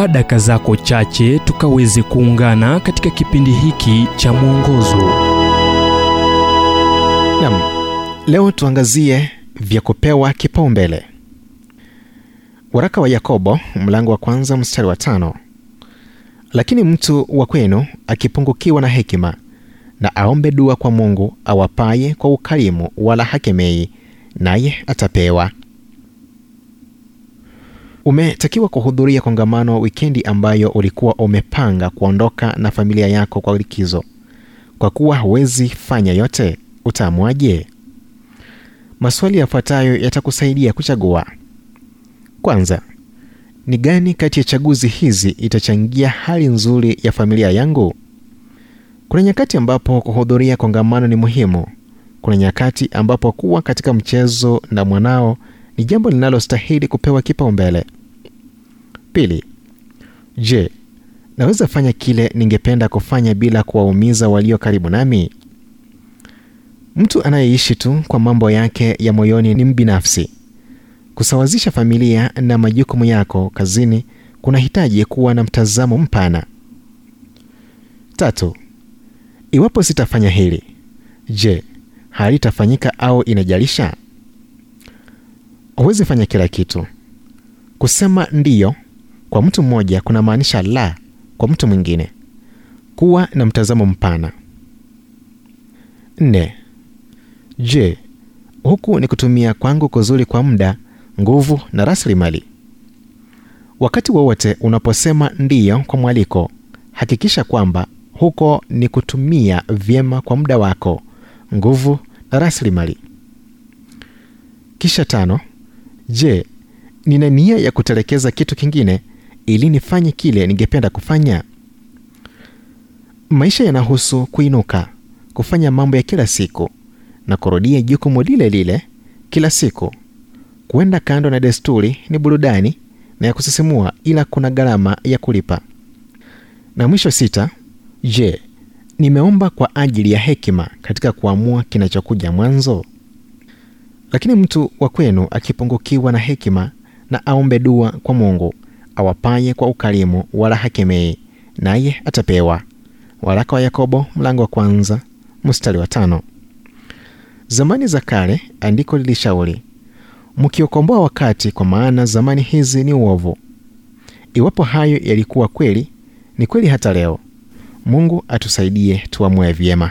chukua daka zako chache tukaweze kuungana katika kipindi hiki cha mwongozo nam leo tuangazie vya kupewa kipaumbele. Waraka wa Yakobo mlango wa kwanza mstari wa tano. Lakini mtu wa kwenu akipungukiwa na hekima, na aombe dua kwa Mungu awapaye kwa ukarimu, wala hakemei, naye atapewa. Umetakiwa kuhudhuria kongamano wikendi ambayo ulikuwa umepanga kuondoka na familia yako kwa likizo. Kwa kuwa huwezi fanya yote, utaamwaje? Maswali yafuatayo yatakusaidia kuchagua. Kwanza, ni gani kati ya chaguzi hizi itachangia hali nzuri ya familia yangu? Kuna nyakati ambapo kuhudhuria kongamano ni muhimu. Kuna nyakati ambapo kuwa katika mchezo na mwanao ni jambo linalostahili kupewa kipaumbele. Pili, je, naweza fanya kile ningependa kufanya bila kuwaumiza walio karibu nami? Mtu anayeishi tu kwa mambo yake ya moyoni ni mbinafsi. Kusawazisha familia na majukumu yako kazini kunahitaji kuwa na mtazamo mpana. Tatu, iwapo sitafanya hili, je, halitafanyika au inajalisha? Huwezi fanya kila kitu. Kusema ndiyo kwa mtu mmoja kunamaanisha la kwa mtu mwingine. Kuwa na mtazamo mpana. Nne, je, huku ni kutumia kwangu kuzuri kwa muda, nguvu na rasilimali? Wakati wowote unaposema ndiyo kwa mwaliko, hakikisha kwamba huko ni kutumia vyema kwa muda wako, nguvu na rasilimali. Kisha tano, je, nina nia ya kutelekeza kitu kingine ili nifanye kile ningependa kufanya? Maisha yanahusu kuinuka, kufanya mambo ya kila siku na kurudia jukumu lile lile kila siku. Kuenda kando na desturi ni burudani na ya kusisimua, ila kuna gharama ya kulipa. Na mwisho sita, je, nimeomba kwa ajili ya hekima katika kuamua kinachokuja mwanzo? Lakini mtu wa kwenu akipungukiwa na hekima, na aombe dua kwa Mungu awapaye kwa ukarimu, wala hakemei, naye atapewa. Waraka wa Yakobo mlango wa kwanza mstari wa tano. Zamani za kale andiko lilishauri mkiokomboa wakati, kwa maana zamani hizi ni uovu. Iwapo hayo yalikuwa kweli, ni kweli hata leo. Mungu atusaidie tuamue vyema.